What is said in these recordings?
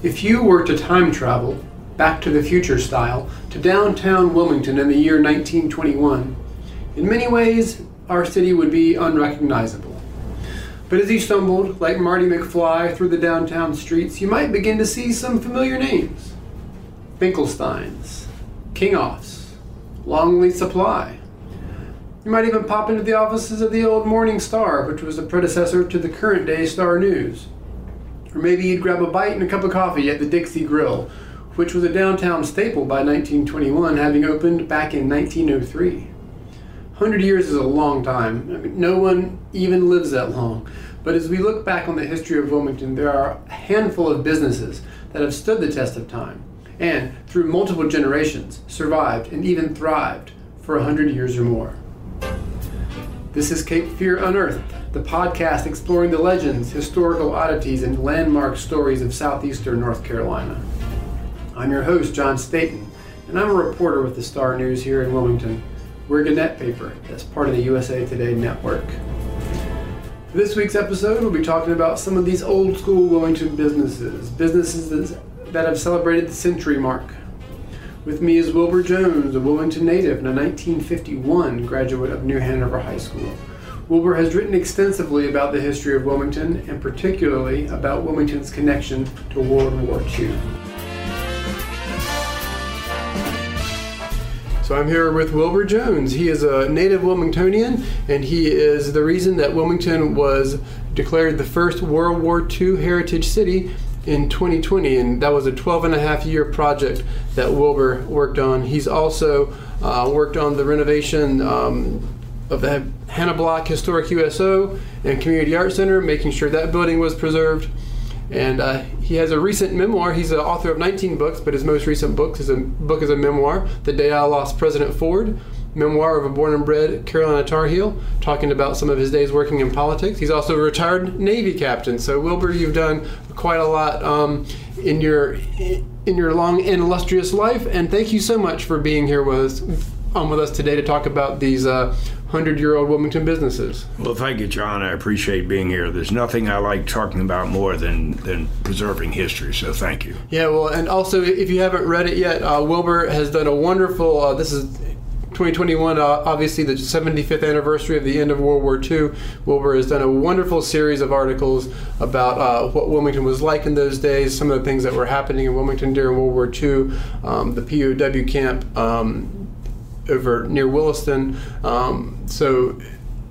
If you were to time travel, back to the future style, to downtown Wilmington in the year 1921, in many ways, our city would be unrecognizable. But as you stumbled, like Marty McFly, through the downtown streets, you might begin to see some familiar names Finkelsteins, Kingoffs, Longley Supply. You might even pop into the offices of the old Morning Star, which was the predecessor to the current day Star News. Or maybe you'd grab a bite and a cup of coffee at the Dixie Grill, which was a downtown staple by 1921, having opened back in 1903. 100 years is a long time. I mean, no one even lives that long. But as we look back on the history of Wilmington, there are a handful of businesses that have stood the test of time and, through multiple generations, survived and even thrived for 100 years or more. This is Cape Fear Unearthed, the podcast exploring the legends, historical oddities, and landmark stories of southeastern North Carolina. I'm your host, John Staton, and I'm a reporter with the Star News here in Wilmington. We're Gannett paper that's part of the USA Today network. For this week's episode, we'll be talking about some of these old school Wilmington businesses, businesses that have celebrated the century mark. With me is Wilbur Jones, a Wilmington native and a 1951 graduate of New Hanover High School. Wilbur has written extensively about the history of Wilmington and particularly about Wilmington's connection to World War II. So I'm here with Wilbur Jones. He is a native Wilmingtonian, and he is the reason that Wilmington was declared the first World War II heritage city in 2020, and that was a 12 and a half year project that Wilbur worked on. He's also uh, worked on the renovation um, of the Hannah Block Historic USO and Community Art Center, making sure that building was preserved. And uh, he has a recent memoir. He's the author of 19 books, but his most recent book is a book is a memoir, "The Day I Lost President Ford." Memoir of a born and bred Carolina Tar Heel, talking about some of his days working in politics. He's also a retired Navy captain. So Wilbur, you've done quite a lot um, in your in your long and illustrious life, and thank you so much for being here with us, um, with us today to talk about these uh, 100 year old Wilmington businesses. Well, thank you, John. I appreciate being here. There's nothing I like talking about more than, than preserving history, so thank you. Yeah, well, and also, if you haven't read it yet, uh, Wilbur has done a wonderful, uh, this is 2021, uh, obviously the 75th anniversary of the end of World War II. Wilbur has done a wonderful series of articles about uh, what Wilmington was like in those days, some of the things that were happening in Wilmington during World War II, um, the POW camp um, over near Williston. Um, so,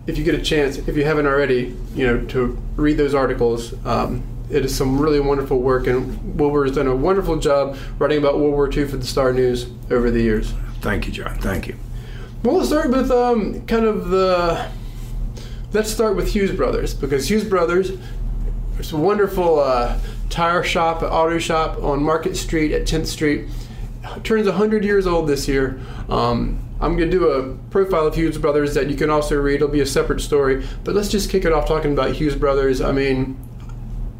if you get a chance, if you haven't already, you know, to read those articles. Um, it is some really wonderful work, and Wilbur has done a wonderful job writing about World War II for the Star News over the years. Thank you, John. Thank you. Well, let's start with um, kind of the. Let's start with Hughes Brothers because Hughes Brothers, it's a wonderful uh, tire shop, auto shop on Market Street at 10th Street. turns 100 years old this year. Um, I'm going to do a profile of Hughes Brothers that you can also read. It'll be a separate story. But let's just kick it off talking about Hughes Brothers. I mean,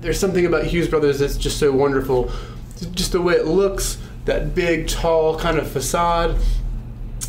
there's something about Hughes Brothers that's just so wonderful. Just the way it looks, that big, tall kind of facade.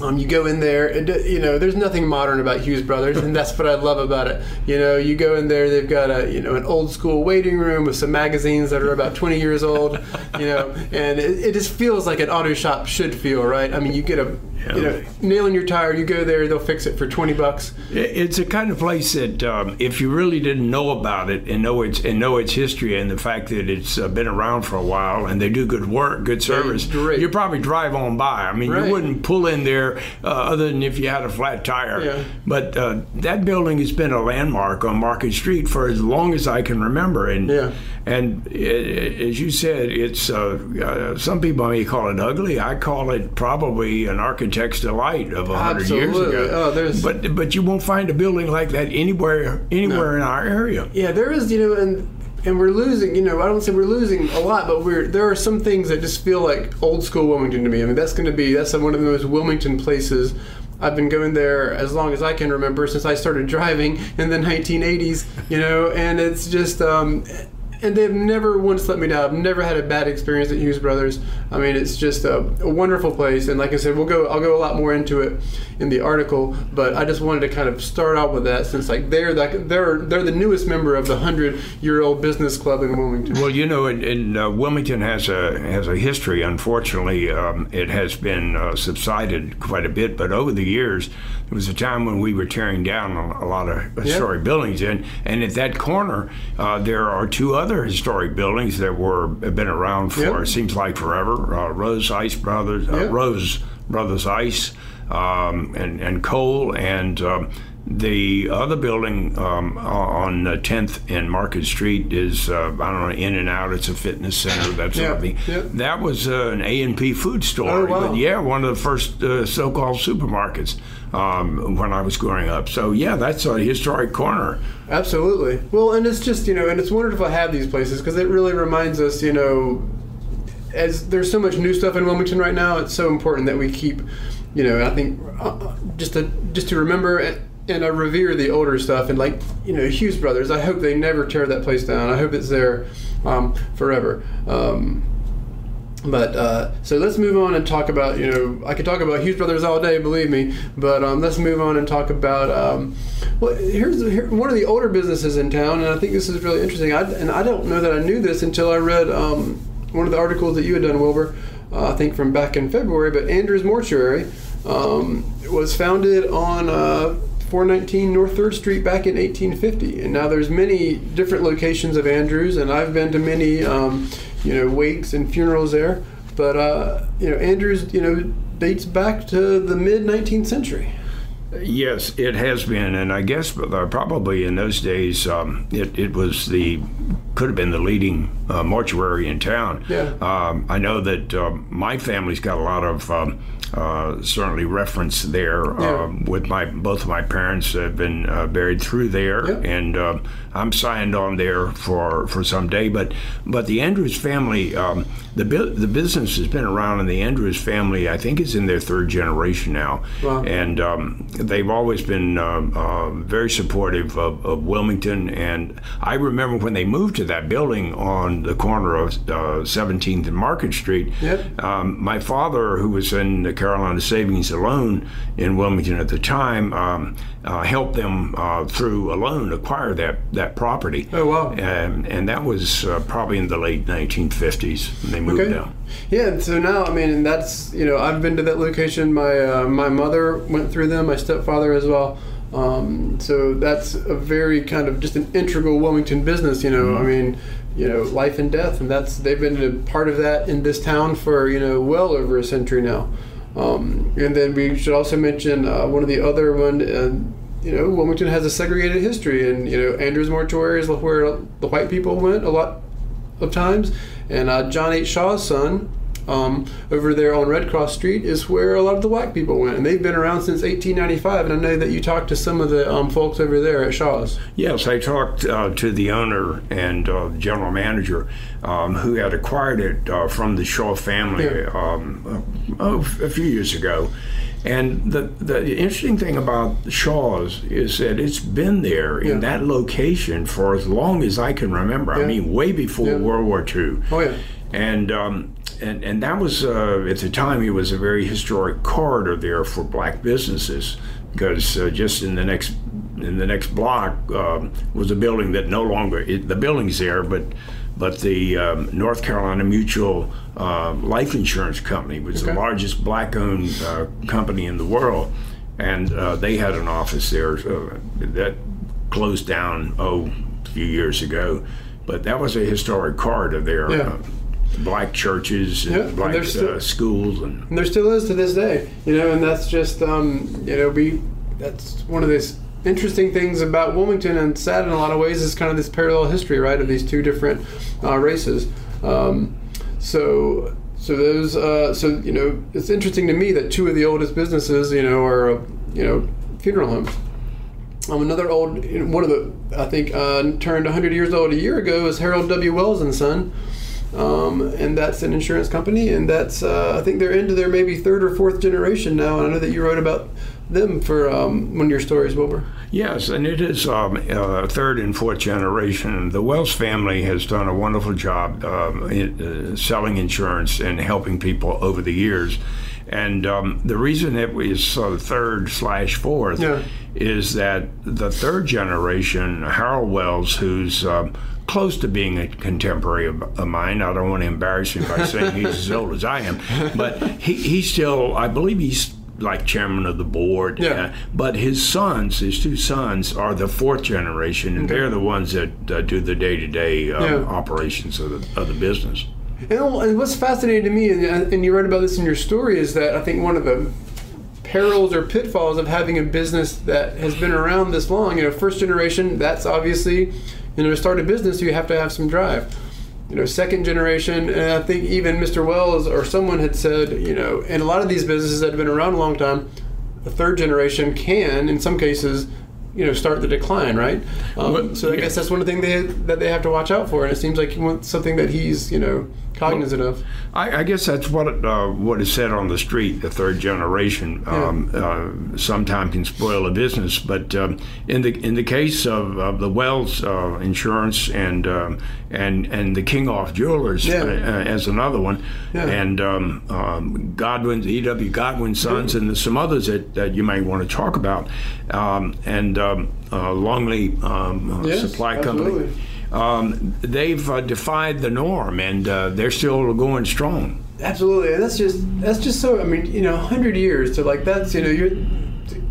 Um, you go in there, and, you know, there's nothing modern about Hughes Brothers, and that's what I love about it. You know, you go in there, they've got a, you know, an old school waiting room with some magazines that are about 20 years old, you know, and it, it just feels like an auto shop should feel, right? I mean, you get a, Yeah. you know, nail in your tire, you go there, they'll fix it for 20 bucks. It's a kind of place that, um, if you really didn't know about it and know its and know its history and the fact that it's uh, been around for a while and they do good work, good service, great. you probably drive on by. I mean, Right. you wouldn't pull in there uh, other than if you had a flat tire. Yeah. But uh, that building has been a landmark on Market Street for as long as I can remember. And Yeah. and i i as you said, it's uh, uh, some people may call it ugly. I call it probably an architect's delight of a hundred years ago. Oh, there's- but but you won't find a building like that anywhere anywhere in our area. Yeah, there is, you know, and and we're losing. You know, I don't say we're losing a lot, but we're there are some things that just feel like old school Wilmington to me. I mean, that's going to be that's one of the most Wilmington places. I've been going there as long as I can remember since I started driving in the 1980s. You know, and it's just. Um, and they've never once let me down. I've never had a bad experience at Hughes Brothers. I mean, it's just a, a, wonderful place. And like I said, we'll go. I'll go a lot more into it in the article. But I just wanted to kind of start out with that, since like they're like they're they're the newest member of the hundred year old business club in Wilmington. Well, you know, in, in uh, Wilmington has a has a history. Unfortunately, um, it has been uh, subsided quite a bit. But over the years, there was a time when we were tearing down a, a lot of historic yep. buildings, and and at that corner, uh, there are two other historic buildings that were have been around for yep. it seems like forever. Uh, Rose Ice Brothers, uh, yep. Rose Brothers Ice, um, and and Cole, and um, the other building um, on 10th and Market Street is uh, I don't know In and Out. It's a fitness center. That sort of thing. That was uh, an A and P food store. Oh, wow. But yeah, one of the first uh, so-called supermarkets um, when I was growing up. So yeah, that's a historic corner. Absolutely. Well, and it's just you know, and it's wonderful to have these places because it really reminds us, you know, as there's so much new stuff in Wilmington right now. It's so important that we keep, you know, I think uh, just to just to remember. and I revere the older stuff, and like you know, Hughes Brothers. I hope they never tear that place down. I hope it's there um, forever. Um, but uh, so let's move on and talk about you know I could talk about Hughes Brothers all day, believe me. But um, let's move on and talk about um, well here's here, one of the older businesses in town, and I think this is really interesting. I, and I don't know that I knew this until I read um, one of the articles that you had done, Wilbur. Uh, I think from back in February. But Andrews Mortuary um, was founded on. Uh, 419 North 3rd Street back in 1850. And now there's many different locations of Andrews, and I've been to many um, you know, wakes and funerals there. But uh, you know, Andrews, you know, dates back to the mid 19th century. Yes, it has been, and I guess uh, probably in those days, um, it, it was the could have been the leading uh, mortuary in town. Yeah. Um, I know that um, my family's got a lot of um, uh, certainly reference there. Yeah. Um, with my both of my parents have been uh, buried through there, yeah. and uh, I'm signed on there for for some day. But but the Andrews family, um, the the business has been around, and the Andrews family, I think, is in their third generation now, wow. and um, they've always been um, uh, very supportive of, of, Wilmington. And I remember when they moved to that building on the corner of 17th uh, and Market Street. Yep. Um, my father, who was in the Carolina Savings and Loan in Wilmington at the time, um, uh, helped them uh, through a loan acquire that, that property. Oh, wow. And, and that was uh, probably in the late 1950s. And they moved okay. down. Yeah, so now, I mean, that's, you know, I've been to that location. My, uh, my mother went through them, my stepfather as well. Um, so that's a very kind of just an integral Wilmington business, you know. Mm-hmm. I mean, you know, life and death, and that's they've been a part of that in this town for you know well over a century now. Um, and then we should also mention uh, one of the other one. Uh, you know, Wilmington has a segregated history, and you know, Andrews Mortuary is where the white people went a lot of times, and uh, John H. Shaw's son um, over there on Red Cross Street is where a lot of the black people went, and they've been around since 1895. And I know that you talked to some of the um, folks over there at Shaw's. Yes, I talked uh, to the owner and uh, general manager um, who had acquired it uh, from the Shaw family yeah. Um, oh, a few years ago. And the, the interesting thing about Shaw's is that it's been there in that location for as long as I can remember. Yeah. I mean, way before yeah. World War II. Oh, yeah. And um, and and that was uh, at the time it was a very historic corridor there for black businesses because uh, just in the next in the next block um, was a building that no longer it, the building's there but but the um, North Carolina Mutual uh, Life Insurance Company was okay. the largest black-owned uh, company in the world, and uh, they had an office there that closed down oh a few years ago, but that was a historic corridor there. Yeah black churches and yeah, black and still, uh, schools and, and, there still is to this day you know and that's just um, you know we that's one of these interesting things about Wilmington and sad in a lot of ways is kind of this parallel history right of these two different uh, races. Um, so so those uh, so you know it's interesting to me that two of the oldest businesses you know are you know funeral homes. Um, another old one of the I think uh, turned 100 years old a year ago is Harold W. Wells and Son um, and that's an insurance company, and that's uh, I think they're into their maybe third or fourth generation now. And I know that you wrote about them for um, one of your stories, Wilbur. Yes, and it is um, uh, third and fourth generation. The Wells family has done a wonderful job um, in, uh, selling insurance and helping people over the years. And um, the reason it was uh, third slash fourth Yeah. is that the third generation, Harold Wells, who's um, close to being a contemporary of, of mine. I don't want to embarrass him by saying he's as old as I am, but he, he's still, I believe he's like chairman of the board. Yeah. Uh, but his sons, his two sons, are the fourth generation, and they're the ones that uh, do the day-to-day uh, operations of the, of the business. And, what's fascinating to me, and, and you write about this in your story, is that I think one of the perils or pitfalls of having a business that has been around this long, you know, first generation, that's obviously, you know, to start a business, you have to have some drive. You know, second generation, and I think even Mr. Wells or someone had said, you know, in a lot of these businesses that have been around a long time, the third generation can, in some cases, you know, start the decline, right? Um, so I guess that's one of the things they, that they have to watch out for, and it seems like he wants something that he's, you know, cognizant of. I, I guess that's what uh, what is said on the street. The third generation um, uh, sometime can spoil a business, but um, in the in the case of, of the Wells uh, Insurance and um, and and the Kingoff Jewelers Yeah. uh, as another one, Yeah. and um, um, Godwin's E.W. Godwin Sons, and some others that, that you may want to talk about, um, and um, uh, Longley um, uh, Yes, Supply Company absolutely. Um, they've uh, defied the norm and uh, they're still going strong. Absolutely, that's just that's just so. I mean, you know, hundred years to like that's you know you're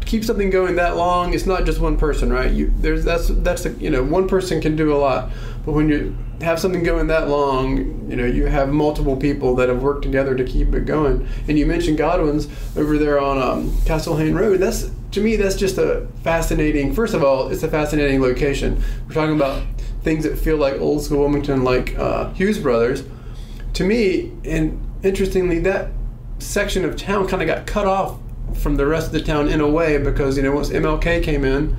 keep something going that long. It's not just one person, right? You there's that's that's the, you know one person can do a lot, but when you have something going that long, you know you have multiple people that have worked together to keep it going. And you mentioned Godwin's over there on um, Castle Hayne Road. That's to me that's just a fascinating. First of all, it's a fascinating location. We're talking about things that feel like old school Wilmington, like uh, Hughes Brothers to me, and interestingly, that section of town kind of got cut off from the rest of the town in a way because you know once MLK came in,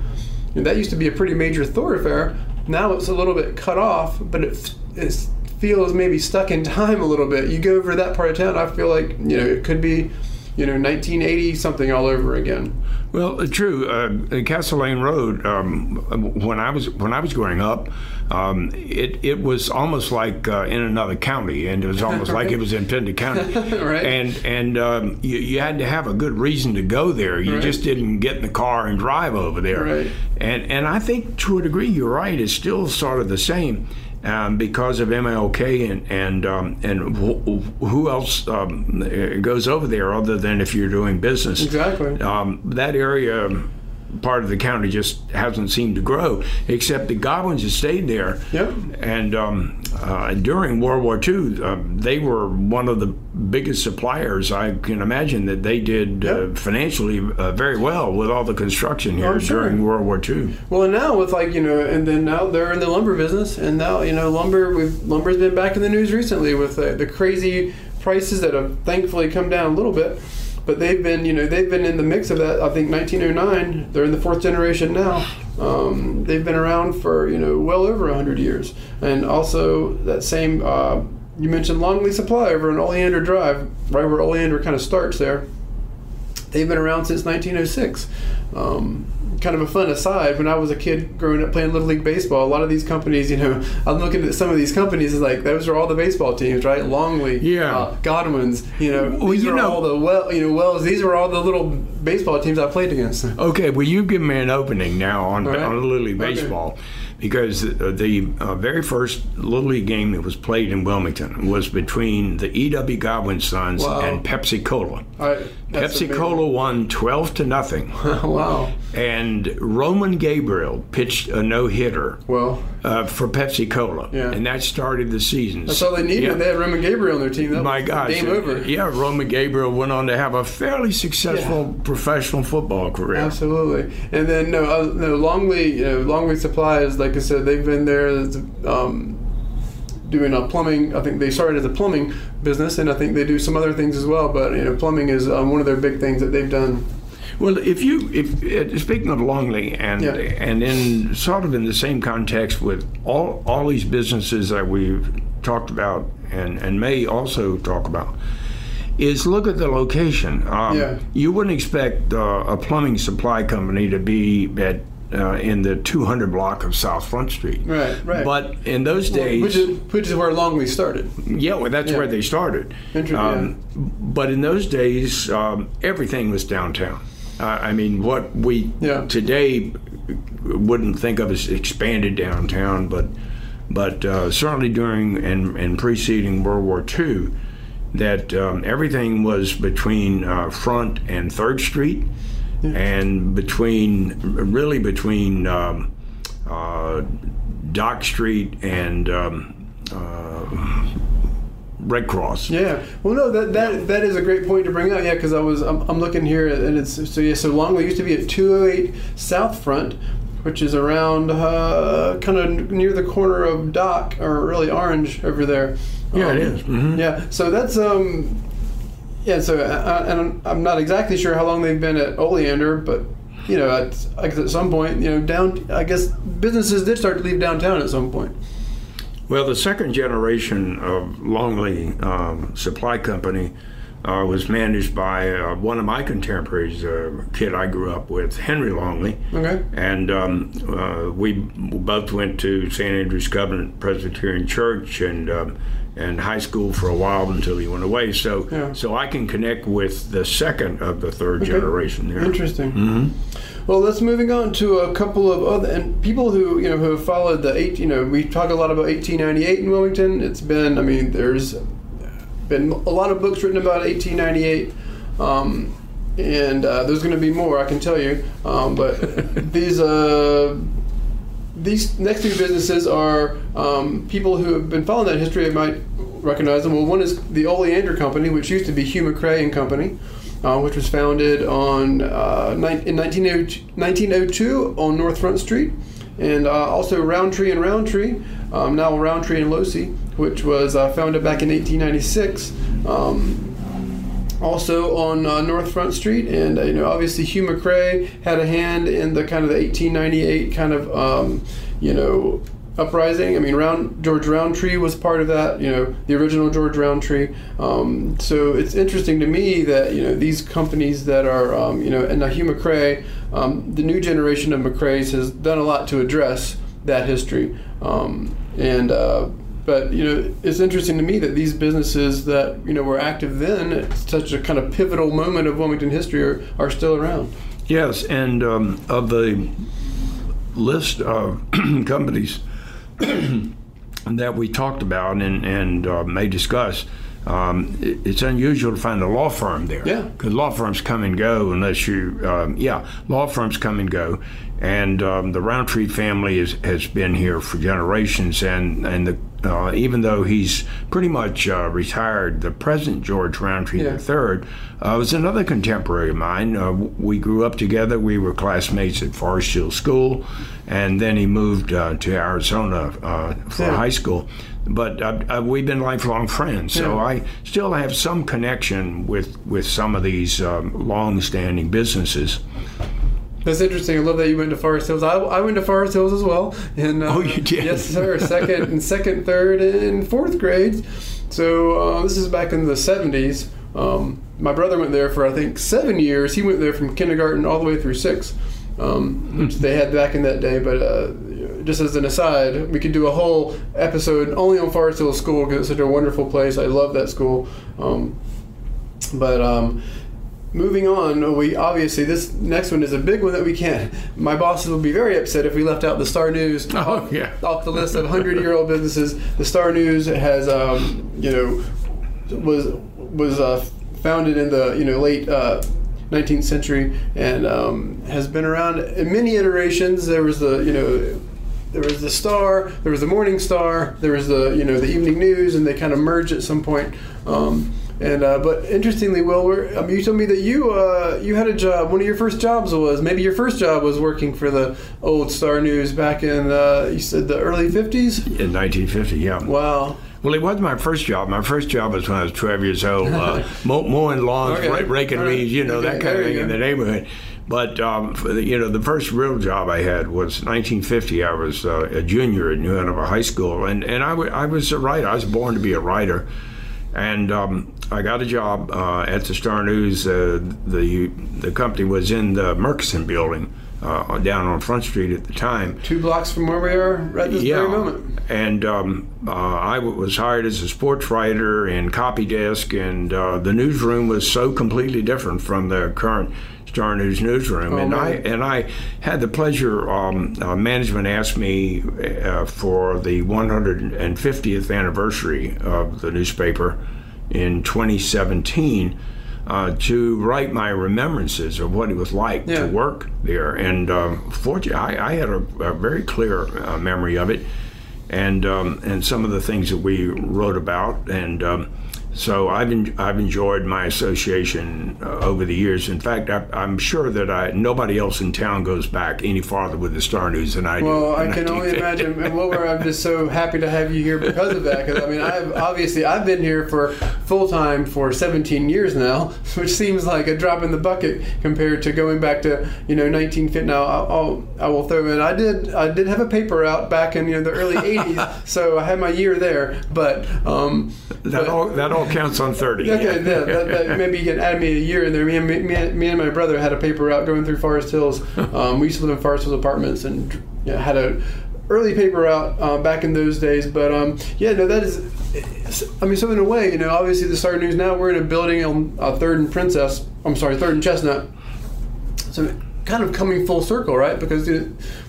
you know, that used to be a pretty major thoroughfare. Now it's a little bit cut off, but it it feels maybe stuck in time a little bit. You go over that part of town, I feel like you know it could be, you know, 1980 something all over again. Well, uh, true. Uh, Castle Hayne Road. Um, when I was when I was growing up, um, it it was almost like uh, in another county, and it was almost like it was in Pender County. Right. And and um, you, you had to have a good reason to go there. You Right. just didn't get in the car and drive over there. Right. And and I think to a degree you're right. It's still sort of the same. Um, because of MLK and and um, and wh- who else um, goes over there other than if you're doing business? Exactly. um, that area part of the county just hasn't seemed to grow except the Godwins have stayed there Yep. and um, uh, during world war ii um, they were one of the biggest suppliers i can imagine that they did uh, financially uh, very well with all the construction here Oh, sure. during world war ii Well, and now with like you know, and then now they're in the lumber business, and now you know, lumber. We've lumber's been back in the news recently with uh, the crazy prices that have thankfully come down a little bit, but they've been you know they've been in the mix of that. I think 1909. They're in the fourth generation now. Um, they've been around for you know well over hundred years, and also that same. Uh, you mentioned Longley Supply over on Oleander Drive, right where Oleander kind of starts there. They've been around since 1906. Um, kind of a fun aside, when I was a kid growing up playing Little League Baseball, a lot of these companies, you know, I'm looking at some of these companies, it's like those are all the baseball teams, right? Longley, Yeah. uh, Godwin's, you know, Well, these you are know- all the well, you know, Wells. These are all the little baseball teams I played against. Okay, well, you've given me an opening now on, right. on Little League Okay. Baseball because uh, the uh, very first Little League game that was played in Wilmington was between the E.W. Godwin Sons Wow. and Pepsi Cola. All right, that's Pepsi amazing. Cola won 12 to nothing, wow. and Roman Gabriel pitched a no hitter Well, uh, for Pepsi Cola, Yeah. and that started the season. that's all they needed. Yeah. They had Roman Gabriel on their team. That My was gosh. game over. Yeah, Roman Gabriel went on to have a fairly successful professional football career. Absolutely, and then no, uh, no Longley, you know, Longley Supplies. Like I said, they've been there um, doing a plumbing. I think they started as a plumbing business, and I think they do some other things as well. But you know, plumbing is um, one of their big things that they've done. Well, if you, if uh, speaking of Longley, and Yeah. and in sort of in the same context with all all these businesses that we've talked about and and may also talk about, is look at the location. Um, Yeah. You wouldn't expect uh, a plumbing supply company to be at uh, in the 200 block of South Front Street. Right, right. But in those days, which is which is where Longley started. yeah, well, that's Yeah. where they started. Interesting, But in those days, um, everything was downtown. Uh, I mean, what we Yeah. today wouldn't think of as expanded downtown, but but uh, certainly during and, and preceding World War II, that um, everything was between uh, Front and Third Street, and between really between um, uh, Dock Street and um, uh, Red Cross. Yeah. Well, no, that that that is a great point to bring up. Yeah, because I was I'm, I'm looking here and it's so yeah. So Longley used to be at 208 South Front, which is around uh, kind of near the corner of Dock or really Orange over there. Yeah, it Um, is. Mhm. Yeah. So that's um. Yeah. So uh, and I'm, I'm not exactly sure how long they've been at Oleander, but. You know, at, at some point, you know, down. I guess businesses did start to leave downtown at some point. Well, the second generation of Longley um, Supply Company uh, was managed by uh, one of my contemporaries, a kid I grew up with, Henry Longley. Okay. And um, uh, we both went to St. Andrew's Covenant Presbyterian Church and um, and high school for a while until he went away. So Yeah. so I can connect with the second of the third Okay. generation there. Interesting. hmm Well, let's moving on to a couple of other and people who you know who have followed the eight. You know, we talk a lot about 1898 in Wilmington. It's been, I mean, there's been a lot of books written about 1898, um, and uh, there's going to be more. I can tell you. Um, but these uh, these next two businesses are um, people who have been following that history might recognize them. Well, one is the Oleander Company, which used to be Hugh MacRae and Company, uh, which was founded on uh, nine- in 1902, 1902 on North Front Street, and uh, also Rountree and Rountree, um, now Rountree and Losee, which was uh, founded back in 1896. Um, also on uh, North Front Street, and uh, you know, obviously Hugh MacRae had a hand in the kind of the 1898 kind of um, you know uprising. I mean, Round George Rountree was part of that. You know, the original George Rountree. Um, so it's interesting to me that you know these companies that are um, you know, and now Hugh MacRae, um, the new generation of MacRae's has done a lot to address that history, um, and. Uh, but you know, it's interesting to me that these businesses that you know were active then at such a kind of pivotal moment of Wilmington history are, are still around. Yes, and um, of the list of companies that we talked about and, and uh, may discuss, um, it- it's unusual to find a law firm there. Yeah. Because law firms come and go unless you, um, yeah, law firms come and go. And um, the Rountree family is, has been here for generations, and, and the, uh, even though he's pretty much uh, retired, the present George Rountree Yeah. III uh, was another contemporary of mine. Uh, we grew up together. We were classmates at Forest Hill School, and then he moved uh, to Arizona uh, for Yeah. high school. But uh, uh, we've been lifelong friends, so Yeah. I still have some connection with, with some of these um, long-standing businesses. That's interesting. I love that you went to Forest Hills. I, I went to Forest Hills as well. And uh, Oh, you did? Yes, sir. Second and second, third, and fourth grades. So uh, this is back in the '70s. Um, my brother went there for I think seven years. He went there from kindergarten all the way through six, um, which they had back in that day. But uh, just as an aside, we could do a whole episode only on Forest Hills School because it's such a wonderful place. I love that school. Um, but um, moving on, we obviously this next one is a big one that we can't. My bosses would be very upset if we left out the Star News Oh, off, yeah. off the list of hundred-year-old businesses. The Star News has, um, you know, was was uh, founded in the you know late. Uh, 19th century and um, has been around in many iterations. There was the you know there was the Star, there was the Morning Star, there was the you know the Evening News, and they kind of merged at some point. Um, and uh, but interestingly, Will, we're, I you told me that you uh, you had a job. One of your first jobs was maybe your first job was working for the old Star News back in uh, you said the early '50s. In 1950, yeah. Wow. Well, it wasn't my first job. My first job was when I was 12 years old, uh, mow- mowing lawns, Okay. ra- raking right. leaves, you know, Okay, that kind there of thing in the neighborhood. But, um, for the, you know, the first real job I had was 1950. I was uh, a junior at New Hanover High School, and, and I, w- I was a writer. I was born to be a writer. And um, I got a job uh, at the Star News. Uh, the the company was in the Murchison building uh, down on Front Street at the time. Two blocks from where we are right this Yeah, very moment. and um, uh, I w- was hired as a sports writer and copy desk, and uh, the newsroom was so completely different from the current Star News newsroom. and I and I had the pleasure. Um, uh, management asked me uh, for the 150th anniversary of the newspaper in 2017. Uh, to write my remembrances of what it was like Yeah. to work there, and um, fortunately, I, I had a, a very clear uh, memory of it and um, and some of the things that we wrote about, and um, so I've en- I've enjoyed my association uh, over the years. In fact, I, I'm sure that I nobody else in town goes back any farther with the Star News than I do. Well, I can only imagine, and Wilbur, I'm just so happy to have you here because of that. Because I mean, I've obviously I've been here for full time for 17 years now, which seems like a drop in the bucket compared to going back to you know 1950. Now, I'll, I'll I will throw in. I did I did have a paper out back in you know the early 80s, so I had my year there. But um, That but- all that all counts on thirty. Okay, yeah, that, that, maybe you can add me a year in there. Me and, me, me and my brother had a paper out going through Forest Hills. Um, we used to live in Forest Hills apartments and you know, had a early paper out uh, back in those days. But um, yeah, no, that is. I mean, so in a way, you know, obviously the Star News now we're in a building on uh, Third and Princess. I'm sorry, Third and Chestnut. So kind of coming full circle, right? Because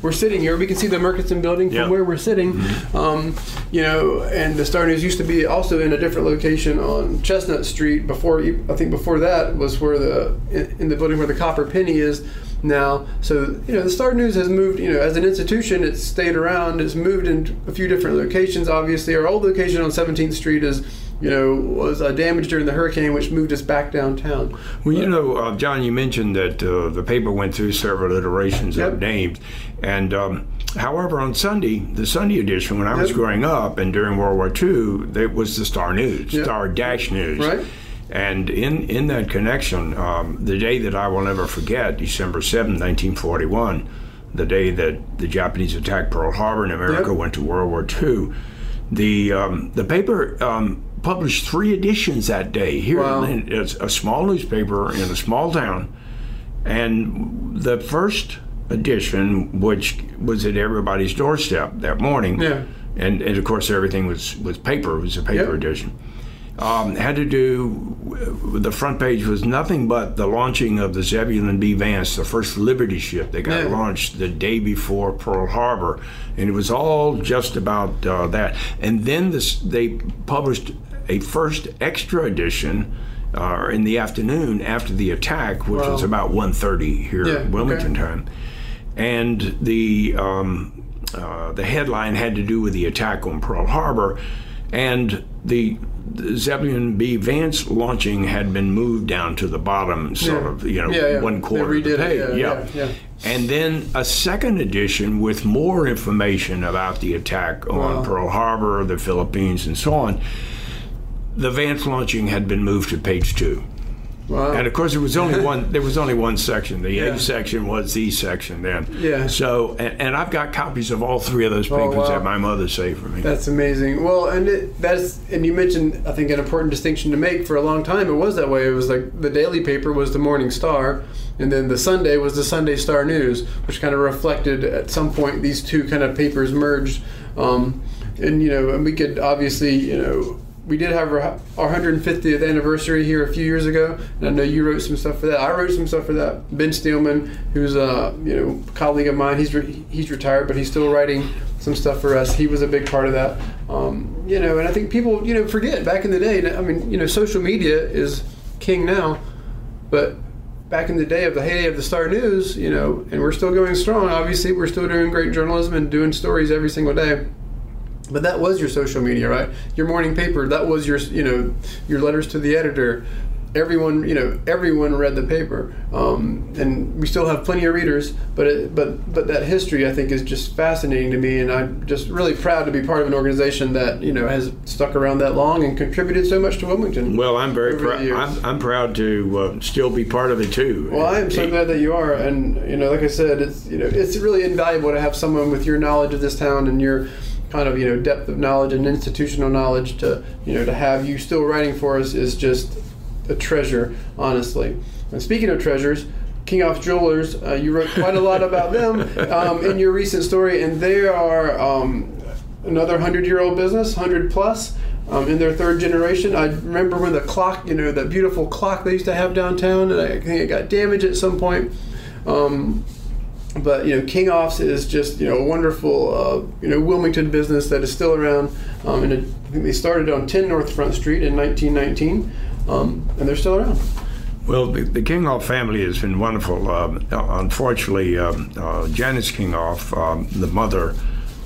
we're sitting here, we can see the Murchison building from Yeah. where we're sitting. Um, you know, and the Star News used to be also in a different location on Chestnut Street. Before, I think before that was where the in, in the building where the Copper Penny is now. So you know, the Star News has moved. You know, as an institution, it's stayed around. It's moved in a few different locations. Obviously, our old location on 17th Street is. You know, was uh, damaged during the hurricane, which moved us back downtown. Well, you know, uh, John, you mentioned that uh, the paper went through several iterations Yep. of names, and um, however, on Sunday, the Sunday edition, when I was growing up, and during World War II, it was the Star News, Yep. Star Dash News, Right. And in in that connection, um, the day that I will never forget, December 7, 1941, the day that the Japanese attacked Pearl Harbor and America Yep. went to World War II, the um, the paper um, published three editions that day here Wow. in a small newspaper in a small town, and the first edition, which was at everybody's doorstep that morning, Yeah. and, and of course everything was was paper. It was a paper Yep. edition. Um, had to do. The front page was nothing but the launching of the Zebulon B. Vance, the first Liberty ship that got Yeah. launched the day before Pearl Harbor, and it was all just about uh, that. And then this, they published a first extra edition uh, in the afternoon after the attack, which was about 1.30 here Yeah, at Wilmington okay. time, and the um, uh, the headline had to do with the attack on Pearl Harbor, and the, the Zebulon B. Vance launching had been moved down to the bottom, sort Yeah. of, you know, Yeah, one quarter of the it, page. yeah, yeah, yeah. And then a second edition with more information about the attack on Wow. Pearl Harbor, the Philippines, and so on. The Vance launching had been moved to page two. Wow. And of course, there was only one. There was only one section. The Yeah. A section was the section then. Yeah. So, and, and I've got copies of all three of those Oh, papers wow. that my mother saved for me. That's amazing. Well, and it, that's and you mentioned I think an important distinction to make. For a long time, it was that way. It was like the daily paper was the Morning Star, and then the Sunday was the Sunday Star News, which kind of reflected at some point these two kind of papers merged. Um, and you know, and we could obviously, you know. We did have our, our 150th anniversary here a few years ago, and I know you wrote some stuff for that. I wrote some stuff for that. Ben Steelman, who's a you know colleague of mine, he's re- he's retired, but he's still writing some stuff for us. He was a big part of that. Um, you know, and I think people, you know, forget back in the day. I mean, you know, social media is king now, but back in the day of the heyday of the Star News, you know, and we're still going strong. Obviously, we're still doing great journalism and doing stories every single day. But that was your social media, right? Your morning paper. That was your, you know, your letters to the editor. Everyone, you know, everyone read the paper, um, and we still have plenty of readers. But it, but but that history, I think, is just fascinating to me, and I'm just really proud to be part of an organization that you know has stuck around that long and contributed so much to Wilmington. well, I'm very proud. I'm, I'm proud to uh, still be part of it too. Well, I am so glad that you are, and you know, like I said, it's you know, it's really invaluable to have someone with your knowledge of this town and your kind of you know depth of knowledge and institutional knowledge to you know to have you still writing for us is just a treasure, honestly. And speaking of treasures, Kingoff Jewelers, uh, you wrote quite a lot about them um, in your recent story, and they are um, another hundred-year-old business, hundred plus. Um, in their third generation, I remember when the clock, you know, that beautiful clock they used to have downtown, and I think it got damaged at some point. Um, but you know, Kingoffs is just you know a wonderful uh, you know Wilmington business that is still around. Um, and it, they started on 10 North Front Street in 1919, um, and they're still around. Well, the, the Kingoff family has been wonderful. Uh, unfortunately, um, uh, Janice Kingoff, um, the mother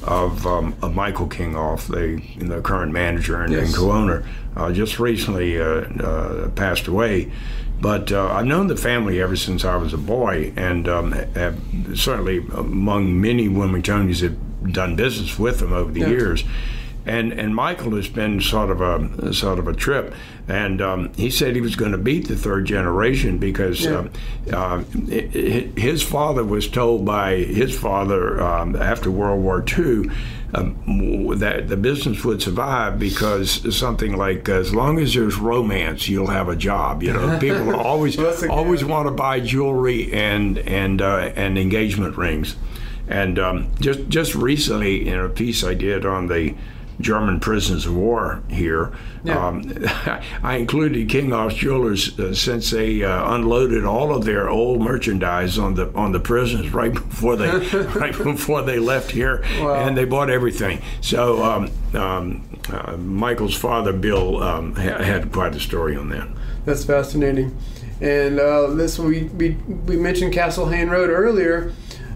of, um, of Michael Kingoff, the, the current manager and, yes. and co-owner, uh, just recently uh, uh, passed away. But uh, I've known the family ever since I was a boy, and um, have certainly among many Wilmingtonians have done business with them over the yeah. years and and Michael has been sort of a sort of a trip, and um, he said he was going to beat the third generation because yeah. uh, uh, his father was told by his father um, after World War II. Um, that the business would survive because something like as long as there's romance, you'll have a job. You know, people always always want to buy jewelry and and uh, and engagement rings. And um, just just recently, in a piece I did on the German prisoners of war here. Yeah. Um, I included Kingoff's Jewelers uh, since they uh, unloaded all of their old merchandise on the on the prisoners right before they right before they left here, wow. and they bought everything. So um, um, uh, Michael's father, Bill, um, ha- had quite a story on that. That's fascinating. And uh, this we, we we mentioned Castle Road earlier.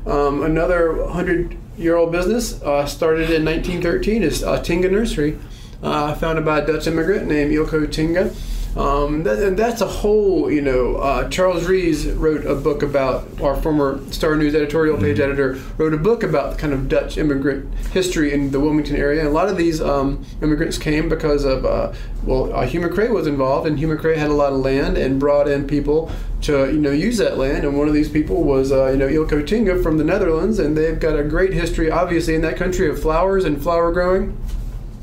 Um, another hundred year old business. Uh, started in 1913 is uh, Tinga Nursery, uh, founded by a Dutch immigrant named Ilko Tinga. Um, that, and that's a whole, you know, uh, Charles Rees wrote a book about, our former Star News editorial page mm-hmm. editor wrote a book about kind of Dutch immigrant history in the Wilmington area. And a lot of these um, immigrants came because of, uh, well, uh, Hugh MacRae was involved, and Hugh MacRae had a lot of land and brought in people to, you know, use that land. And one of these people was, uh, you know, Ilko Tinga from the Netherlands, and they've got a great history, obviously, in that country of flowers and flower growing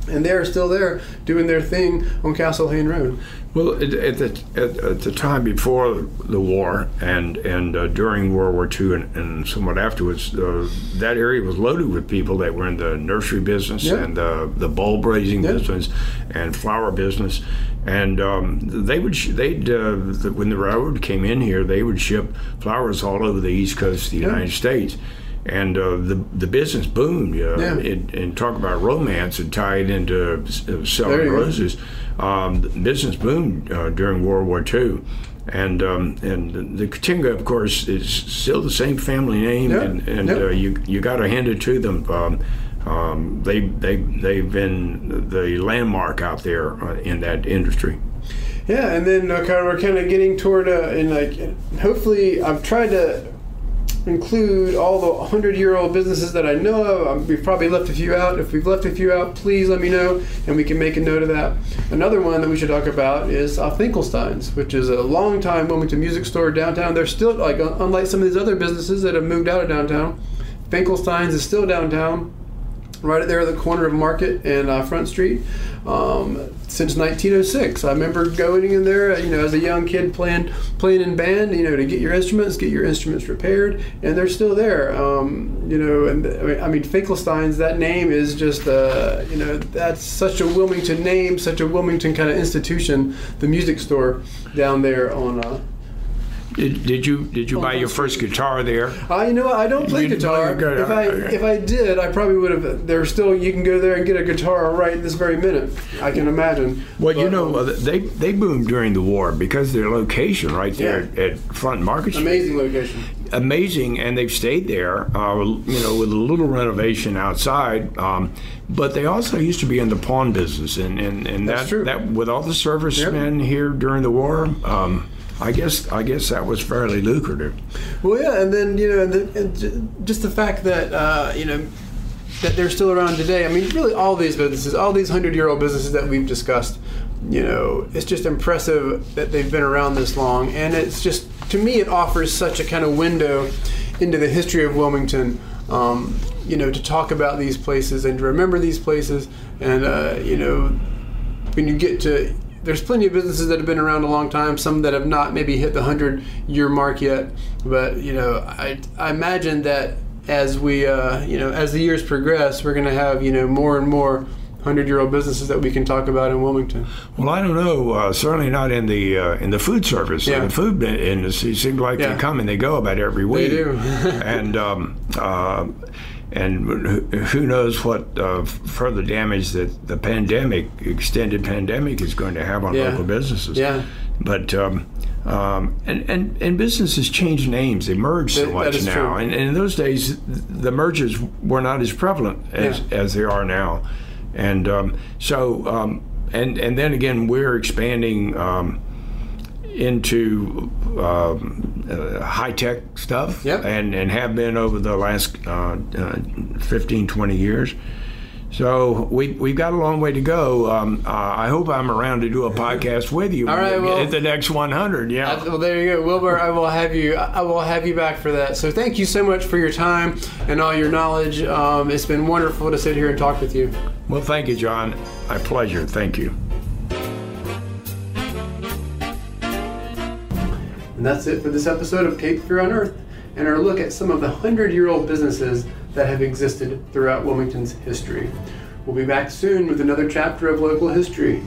and they're still there doing their thing on Castle Hayne Road. Well, at, at, the, at, at, the time before the war and and uh, during World War II and, and somewhat afterwards, uh, that area was loaded with people that were in the nursery business yep. and uh, the bulb raising yep. business and flower business, and um, they would sh- they'd uh, the, when the railroad came in here, they would ship flowers all over the east coast of the yep. United States and uh, the the business boomed. Uh, yeah. It, and talk about romance and tie it into uh, selling roses. Um, business boomed uh, during World War II. And um, and the Katinga, of course, is still the same family name, yeah. and, and yeah. Uh, you you got to hand it to them. Um, um, they they they've been the landmark out there uh, in that industry. Yeah, and then uh, kind of, we're kind of getting toward uh, and like hopefully I've tried to include all the 100 year old businesses that I know of. Um, we've probably left a few out. If we've left a few out, please let me know and we can make a note of that. Another one that we should talk about is uh, Finkelstein's, which is a long time Wilmington music store downtown. They're still, like, unlike some of these other businesses that have moved out of downtown, Finkelstein's is still downtown right there at the corner of Market and uh, Front Street um, since 1906. I remember going in there, you know, as a young kid playing playing in band, you know, to get your instruments, get your instruments repaired, and they're still there. Um, you know, and I mean, Finkelstein's that name is just, uh, you know, that's such a Wilmington name, such a Wilmington kind of institution. The music store down there on. Uh, did, did you did you buy your first guitar there? Uh, you know? I don't play you guitar. If I if I did, I probably would have. There's still you can go there and get a guitar right this very minute. I can imagine. Well, but, you know um, they they boomed during the war because their location right there yeah. at Front Market Street. Amazing location. Amazing, and they've stayed there. Uh, you know, with a little renovation outside. Um, but they also used to be in the pawn business, and and, and that that with all the servicemen yep. here during the war. Um, I guess I guess that was fairly lucrative. Well, yeah, and then you know, the, and just the fact that uh, you know that they're still around today. I mean, really, all these businesses, all these hundred-year-old businesses that we've discussed, you know, it's just impressive that they've been around this long, and it's just to me, it offers such a kind of window into the history of Wilmington um, you know, to talk about these places and to remember these places. And uh, you know, when you get to there's plenty of businesses that have been around a long time, some that have not maybe hit the hundred year mark yet. But you know, I, I imagine that as we uh, you know as the years progress, we're going to have you know more and more hundred year old businesses that we can talk about in Wilmington. Well, I don't know. Uh, certainly not in the uh, in the food service. Yeah. The food industry seems like Yeah. they come and they go about every week. do. and um, uh, and who- knows what uh, further damage that the pandemic, extended pandemic, is going to have on Yeah. local businesses. Yeah. But um, um, and, and and businesses change names; they merge so That- that much is now. true. And, and in those days, the mergers were not as prevalent as, Yeah. as they are now. And um, so, um, and and then again, we're expanding um, into um, uh, high tech stuff, Yep. and and have been over the last uh, uh, 15, 20 years. So we we've got a long way to go. Um, uh, I hope I'm around to do a podcast with you. All right, well- at the next 100. Yeah. Well, there you go, Wilbur. I will have you. I will have you back for that. So thank you so much for your time and all your knowledge. Um, it's been wonderful to sit here and talk with you. Well, thank you, John. My pleasure. Thank you. And that's it for this episode of Cape Fear Unearthed and our look at some of the hundred year old businesses that have existed throughout Wilmington's history. We'll be back soon with another chapter of local history.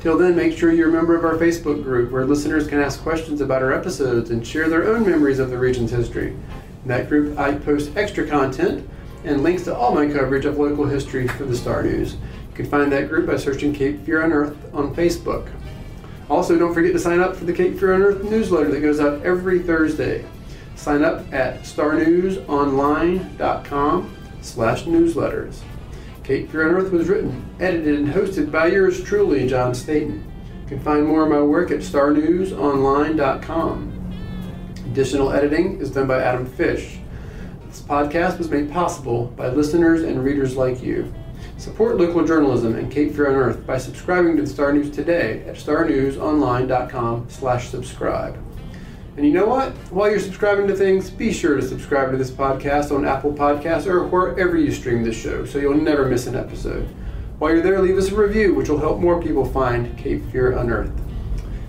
Till then, make sure you're a member of our Facebook group where listeners can ask questions about our episodes and share their own memories of the region's history. In that group, I post extra content and links to all my coverage of local history for the Star News. You can find that group by searching Cape Fear Unearthed on Facebook. Also, don't forget to sign up for the Cape Fear Unearthed newsletter that goes out every Thursday. Sign up at starnewsonline.com slash newsletters. Cape Fear Unearthed was written, edited, and hosted by yours truly, John Staton. You can find more of my work at starnewsonline.com. Additional editing is done by Adam Fish. This podcast was made possible by listeners and readers like you. Support local journalism and Cape Fear Unearthed by subscribing to the Star News today at starnewsonline.com slash subscribe. And you know what? While you're subscribing to things, be sure to subscribe to this podcast on Apple Podcasts or wherever you stream this show so you'll never miss an episode. While you're there, leave us a review, which will help more people find Cape Fear Unearthed.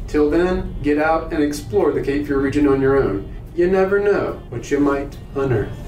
Till then, get out and explore the Cape Fear region on your own. You never know what you might unearth.